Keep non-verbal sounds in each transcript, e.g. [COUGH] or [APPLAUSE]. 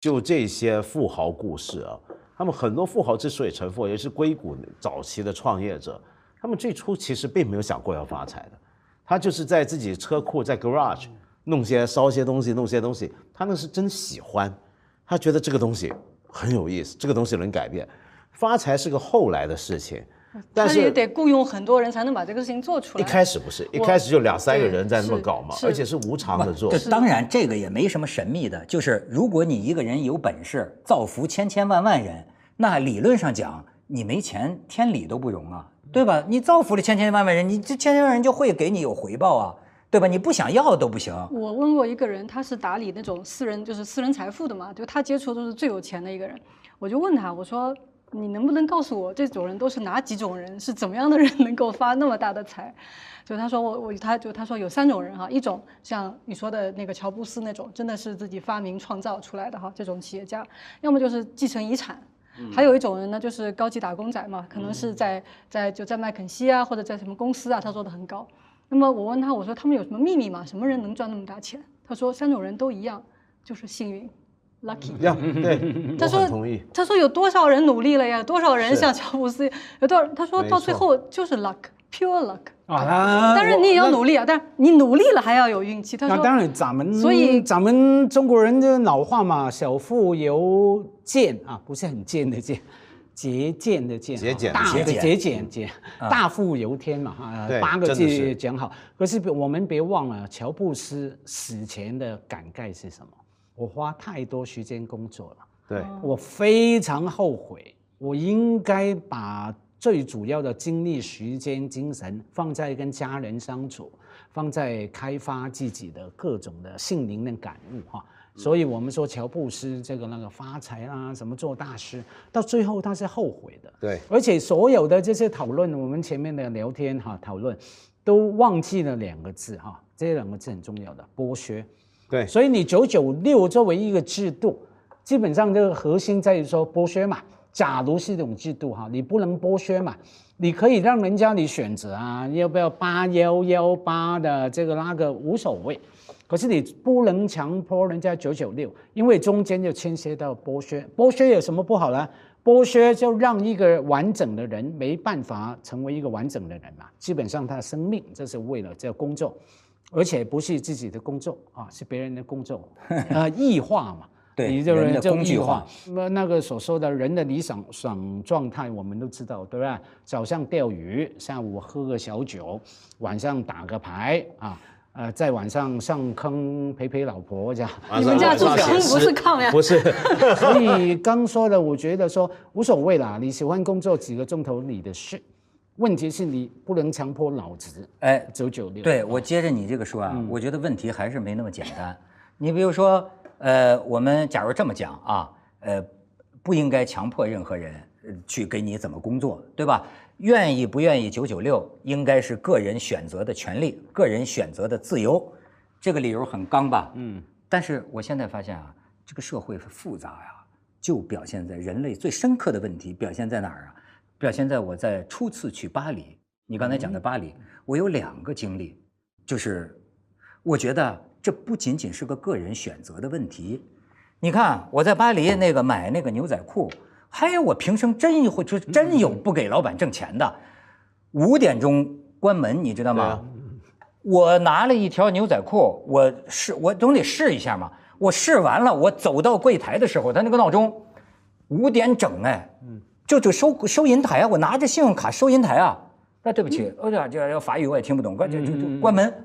就这些富豪故事啊，他们很多富豪之所以成富，也是硅谷早期的创业者，他们最初其实并没有想过要发财的，他就是在自己车库在 garage 弄些烧些东西，弄些东西，他那是真喜欢，他觉得这个东西很有意思，这个东西能改变，发财是个后来的事情。[LAUGHS] 但是他也得雇佣很多人才能把这个事情做出来一。开始不是，一开始就两三个人在那么搞嘛，而且是无偿的做。当然这个也没什么神秘的，就是如果你一个人有本事造福千千万万人，那理论上讲你没钱天理都不容啊，对吧？你造福了千千万万人，你这千千万人就会给你有回报啊，对吧？你不想要都不行。我问过一个人，他是打理那种私人，就是私人财富的嘛，就他接触都是最有钱的一个人。我就问他，我说你能不能告诉我这种人都是哪几种人，是怎么样的人能够发那么大的财？就他说我我他就他说有三种人哈，一种像你说的那个乔布斯那种，真的是自己发明创造出来的哈这种企业家，要么就是继承遗产。还有一种人呢，就是高级打工仔嘛，可能是在在就在麦肯锡啊，或者在什么公司啊，他做的很高。那么我问他，我说他们有什么秘密吗？什么人能赚那么大钱？他说三种人都一样，就是幸运，lucky。呀，对，[LAUGHS] 他说同意。他说有多少人努力了呀？多少人像乔布斯？[LAUGHS] 有多少？他说到最后就是 luck，pure luck。啊，当然你也要努力啊，但是你努力了还要有运气。他说那当然，咱们所以咱们中国人的老话嘛，小富由俭啊，不是很贱的贱，节俭的俭啊，节俭大节俭的节俭节，大富由天嘛啊，八个字讲好。可是我们别忘了，乔布斯死前的感慨是什么？我花太多时间工作了。对，我非常后悔，我应该把最主要的精力、时间、精神放在跟家人相处，放在开发自己的各种的性灵的感悟哈。所以我们说乔布斯这个那个发财啦，什么做大师，到最后他是后悔的。对，而且所有的这些讨论，我们前面的聊天哈讨论，都忘记了两个字哈，这两个字很重要的剥削。对，所以你九九六作为一个制度，基本上这个核心在于说剥削嘛。假如是一种制度哈，你不能剥削嘛，你可以让人家你选择啊，要不要八幺幺八的这个那个无所谓，可是你不能强迫人家九九六，因为中间就牵涉到剥削。剥削有什么不好呢？剥削就让一个完整的人没办法成为一个完整的人嘛，基本上他的生命这是为了这工作。而且不是自己的工作啊，是别人的工作，[LAUGHS] 呃，异化嘛，[LAUGHS] 对你就是就工具化异化。那那个所说的人的理想爽状态，我们都知道，对吧？早上钓鱼，下午喝个小酒，晚上打个牌啊，呃，在晚上上坑陪陪老婆这样。你们家住坑不是炕呀？不是，[LAUGHS] 所以刚说的，我觉得说无所谓啦，你喜欢工作几个钟头你的事，问题是你不能强迫老子哎，九九六。对，我接着你这个说啊，我觉得问题还是没那么简单。你比如说，呃，我们假如这么讲啊，呃，不应该强迫任何人呃去给你怎么工作，对吧？愿意不愿意九九六，应该是个人选择的权利，个人选择的自由。这个理由很刚吧？嗯。但是我现在发现啊，这个社会复杂呀、就表现在人类最深刻的问题表现在哪儿啊？表现在我在初次去巴黎，你刚才讲的巴黎，我有两个经历，就是我觉得这不仅仅是个个人选择的问题。你看我在巴黎那个买那个牛仔裤，还有我平生真会就真有不给老板挣钱的，五点钟关门，你知道吗？我拿了一条牛仔裤，我试我总得试一下嘛。我试完了，我走到柜台的时候，他那个闹钟五点整哎，就就收收银台啊，我拿着信用卡收银台啊。那对不起，哎呀，这这法语我也听不懂，关就就就关门。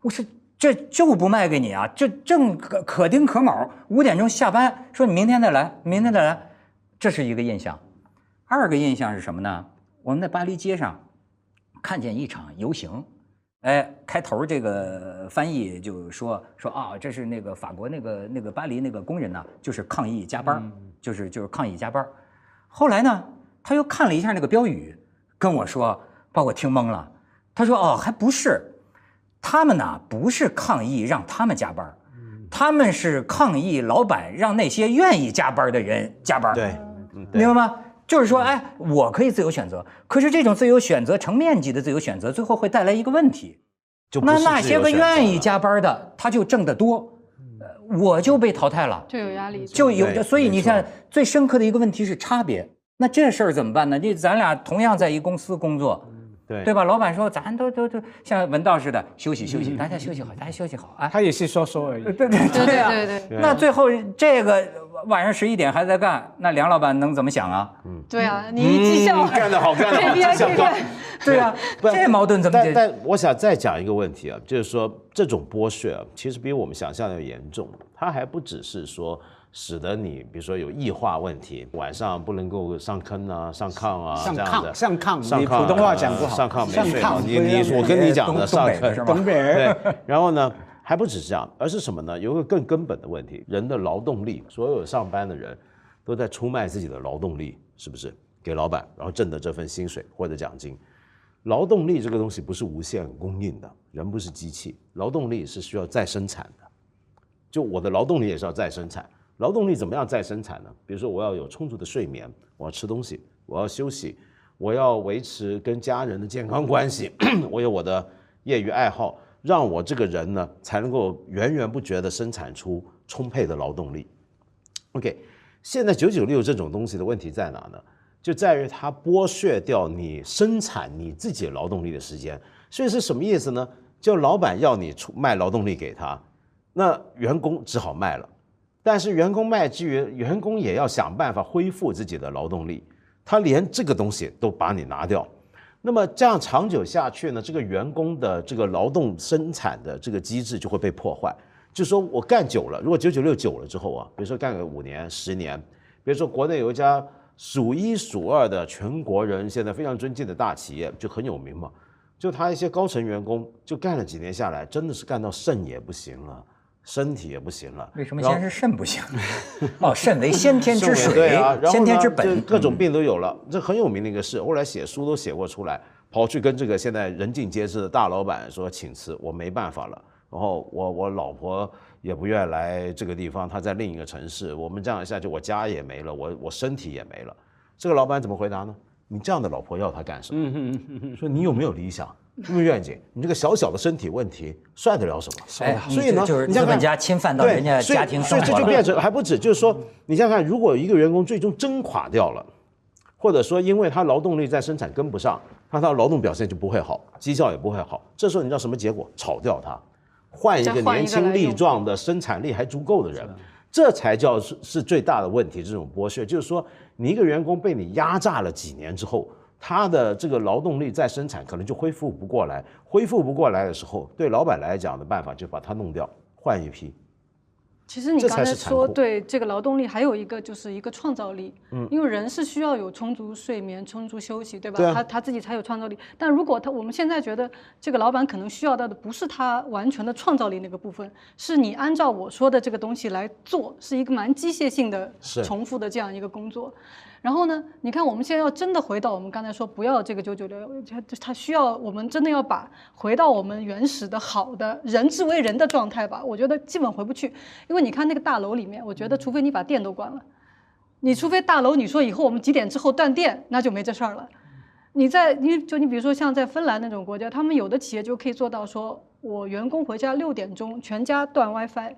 我说这就不卖给你啊，这正可可丁可卯，五点钟下班，说你明天再来，明天再来，这是一个印象。二个印象是什么呢？我们在巴黎街上看见一场游行，哎，开头这个翻译就说说啊，这是那个法国那个那个巴黎那个工人呢，就是抗议加班，就是就是抗议加班。后来呢，他又看了一下那个标语，跟我说，把我听懵了。他说哦，还不是，他们呢不是抗议让他们加班，他们是抗议老板让那些愿意加班的人加班。对，明白吗？就是说，哎，我可以自由选择，可是这种自由选择成面积的自由选择，最后会带来一个问题。就那那些个愿意加班的，他就挣得多。呃我就被淘汰了，就有压力，就有，对所以你看最深刻的一个问题是差别。那这事儿怎么办呢？你咱俩同样在一公司工作，对对吧？老板说咱都都都像文道似的休息休息，大家休息好，大家休息好啊。他也是说说而已。对对对对啊对对对那最后这个晚上十一点还在干，那梁老板能怎么想啊？嗯对啊，你一绩效嗯干得好，干得好绩效高。对啊，这矛盾怎么解？但但我想再讲一个问题啊，就是说这种剥削啊，其实比我们想象的要严重。它还不只是说使得你，比如说有异化问题，晚上不能够上坑啊、上炕啊上这样的。炕上炕上炕你普通话讲不好上炕没上睡你你我跟你讲东的上坑东北 [LAUGHS] 对，然后呢，还不止这样，而是什么呢？有一个更根本的问题，人的劳动力，所有上班的人都在出卖自己的劳动力，是不是？给老板，然后挣的这份薪水或者奖金。劳动力这个东西不是无限供应的，人不是机器，劳动力是需要再生产的。就我的劳动力也是要再生产，劳动力怎么样再生产呢？比如说我要有充足的睡眠，我要吃东西，我要休息，我要维持跟家人的健康关系，[COUGHS] 我有我的业余爱好，让我这个人呢才能够源源不绝地生产出充沛的劳动力。OK，现在九九六这种东西的问题在哪呢？就在于它剥削掉你生产你自己劳动力的时间。所以是什么意思呢？就老板要你出卖劳动力给他，那员工只好卖了。但是员工卖之余，员工也要想办法恢复自己的劳动力，他连这个东西都把你拿掉。那么这样长久下去呢，这个员工的这个劳动生产的这个机制就会被破坏。就说我干久了，如果九九六久了之后啊，比如说干个五年、十年，比如说国内有一家数一数二的全国人现在非常尊敬的大企业，就很有名嘛，就他一些高层员工就干了几年下来，真的是干到肾也不行了，身体也不行了。为什么先是肾不行？哦，肾为先天之肾为对水啊，然后，先天之本，各种病都有了，这很有名的一个事。后来写书都写过出来，跑去跟这个现在人尽皆知的大老板说请辞，我没办法了。然后我我老婆也不愿来这个地方，她在另一个城市，我们这样下去，我家也没了，我我身体也没了。这个老板怎么回答呢？你这样的老婆要她干什么？说你有没有理想？有没有愿景？你这个小小的身体问题，算得了什么？哎，所以呢，就是你想想看资本家侵犯到人家家庭所以生活了。这就变成还不止，就是说，你想想看，如果一个员工最终真垮掉了，或者说因为他劳动力在生产跟不上，那他的劳动表现就不会好，绩效也不会好。这时候你知道什么结果？炒掉他，换一个年轻力壮的、生产力还足够的人，这才叫是是最大的问题。这种剥削，就是说你一个员工被你压榨了几年之后。他的这个劳动力再生产可能就恢复不过来，恢复不过来的时候，对老板来讲的办法就把他弄掉，换一批。其实你刚才说对这个劳动力，还有一个就是一个创造力，嗯，因为人是需要有充足睡眠、充足休息，对吧？对啊他他自己才有创造力。但如果他我们现在觉得这个老板可能需要到的不是他完全的创造力那个部分，是你按照我说的这个东西来做，是一个蛮机械性的重复的这样一个工作。然后呢，你看我们现在要真的回到我们刚才说不要这个九九六，它它需要我们真的要把回到我们原始的好的人之为人的状态吧。我觉得基本回不去，因为你看那个大楼里面，我觉得除非你把电都关了，你除非大楼你说以后我们几点之后断电，那就没这事儿了。你在你就你比如说像在芬兰那种国家，他们有的企业就可以做到说，我员工回家六点钟全家断 WiFi。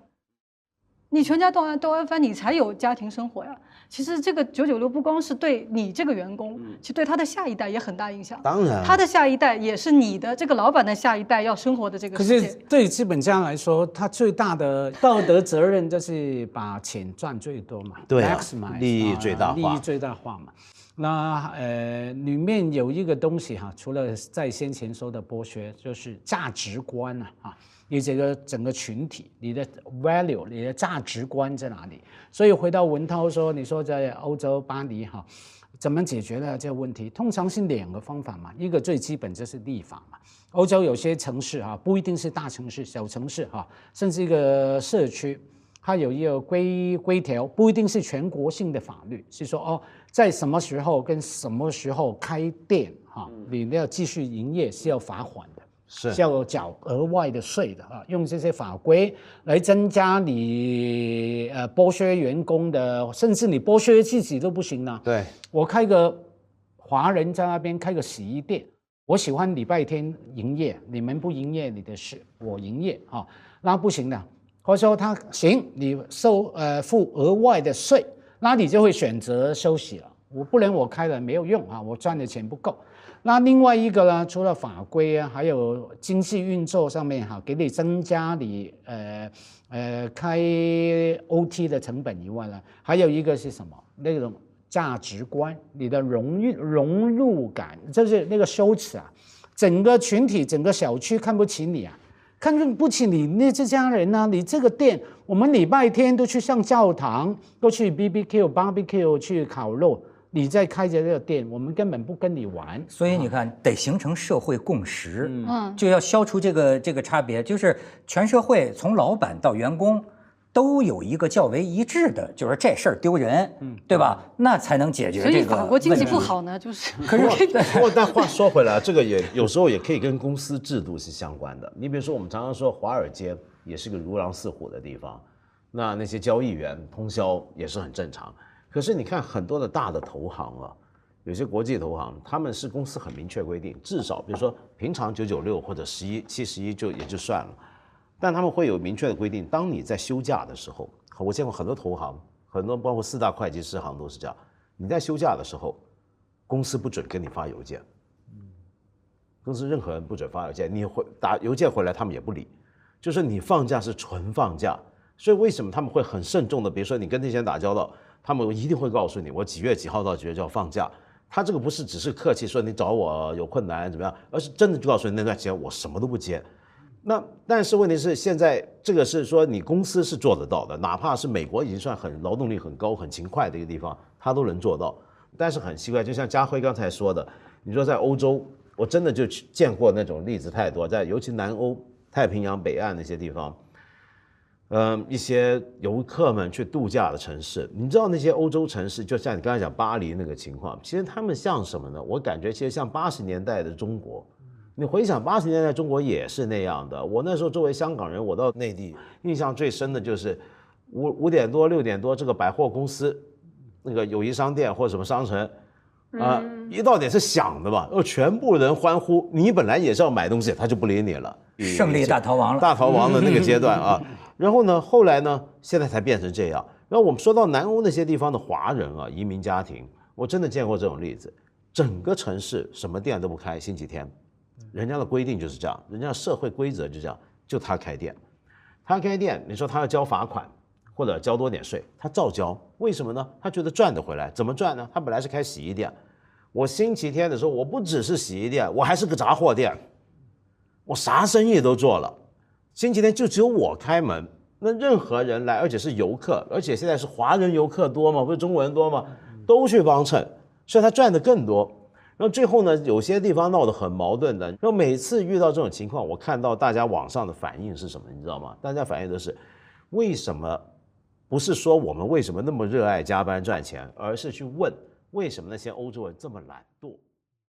你全家断断 WiFi，你才有家庭生活呀。其实这个九九六不光是对你这个员工，其实对他的下一代也很大影响。当然他的下一代也是你的这个老板的下一代要生活的这个可。是对资本家来说，他最大的 [LAUGHS] 道德责任就是把钱赚最多嘛，对啊利益最大化利益最大化嘛。那呃，里面有一个东西哈，除了在先前说的剥削，就是价值观啊，啊，你这个整个群体，你的 value，你的价值观在哪里？所以回到文涛说，你说在欧洲巴黎哈，怎么解决了这个问题？通常是两个方法嘛，一个最基本就是立法嘛。欧洲有些城市哈，不一定是大城市，小城市哈，甚至一个社区，它有一个规规条，不一定是全国性的法律，是说哦，在什么时候跟什么时候开店哈，你要继续营业是要罚款的。是是要缴额外的税的啊，用这些法规来增加你呃剥削员工的，甚至你剥削自己都不行呢。对，我开个华人在那边开个洗衣店，我喜欢礼拜天营业，你们不营业你的事，我营业啊，那不行的，或者说他行，你收呃付额外的税，那你就会选择休息了。我不能我开了没有用啊，我赚的钱不够。那另外一个呢，除了法规啊，还有经济运作上面哈，给你增加你呃呃开 OT 的成本以外呢，还有一个是什么？那种价值观，你的荣誉融入感，就是那个羞耻啊，整个群体、整个小区看不起你啊，看不起你那这家人呢、你这个店，我们礼拜天都去上教堂，都去 BBQ、barbecue 去烤肉。你在开着这个店，我们根本不跟你玩。所以你看，得形成社会共识，嗯就要消除这个这个差别，就是全社会从老板到员工。都有一个较为一致的，就是这事儿丢人，嗯对吧？那才能解决这个所以法国经济不好呢，就是可是不过，但话说回来，这个也有时候也可以跟公司制度是相关的。你比如说，我们常常说华尔街也是个如狼似虎的地方，那那些交易员通宵也是很正常。可是你看很多的大的投行啊，有些国际投行，他们是公司很明确规定，至少比如说平常九九六或者十一七十一就也就算了，但他们会有明确的规定，当你在休假的时候，我见过很多投行，很多包括四大会计师行都是这样，你在休假的时候，公司不准跟你发邮件。公司任何人不准发邮件，你回打邮件回来，他们也不理。就是你放假是纯放假，所以为什么他们会很慎重的？比如说你跟那些人打交道，他们一定会告诉你，我几月几号到几月就要放假。他这个不是只是客气说你找我有困难怎么样，而是真的就告诉你那段时间我什么都不接。那但是问题是现在这个是说你公司是做得到的，哪怕是美国已经算很劳动力很高、很勤快的一个地方，他都能做到。但是很奇怪，就像家辉刚才说的，你说在欧洲，我真的就见过那种例子太多，在尤其南欧、太平洋北岸那些地方，嗯，一些游客们去度假的城市，你知道那些欧洲城市，就像你刚才讲巴黎那个情况，其实他们像什么呢？我感觉其实像八十年代的中国。你回想八十年代中国也是那样的。我那时候作为香港人，我到内地印象最深的就是五五点多六点多，这个百货公司那个友谊商店或者什么商城。啊、一到点是响的嘛，哦，全部人欢呼。你本来也是要买东西，他就不理你了。胜利大逃亡了。大逃亡的那个阶段啊。[LAUGHS] 然后呢，后来呢，现在才变成这样。然后我们说到南欧那些地方的华人啊，移民家庭，我真的见过这种例子。整个城市什么店都不开，星期天，人家的规定就是这样，人家社会规则就这样，就他开店，他开店，你说他要交罚款或者交多点税，他照交。为什么呢？他觉得赚得回来。怎么赚呢？他本来是开洗衣店，我星期天的时候，我不只是洗衣店，我还是个杂货店，我啥生意都做了。星期天就只有我开门，那任何人来，而且是游客，而且现在是华人游客多嘛，不是中国人多嘛，都去帮衬，所以他赚的更多。然后最后呢，有些地方闹得很矛盾的。然后每次遇到这种情况，我看到大家网上的反应是什么，你知道吗？大家反应都是，为什么不是说我们为什么那么热爱加班赚钱，而是去问为什么那些欧洲人这么懒惰？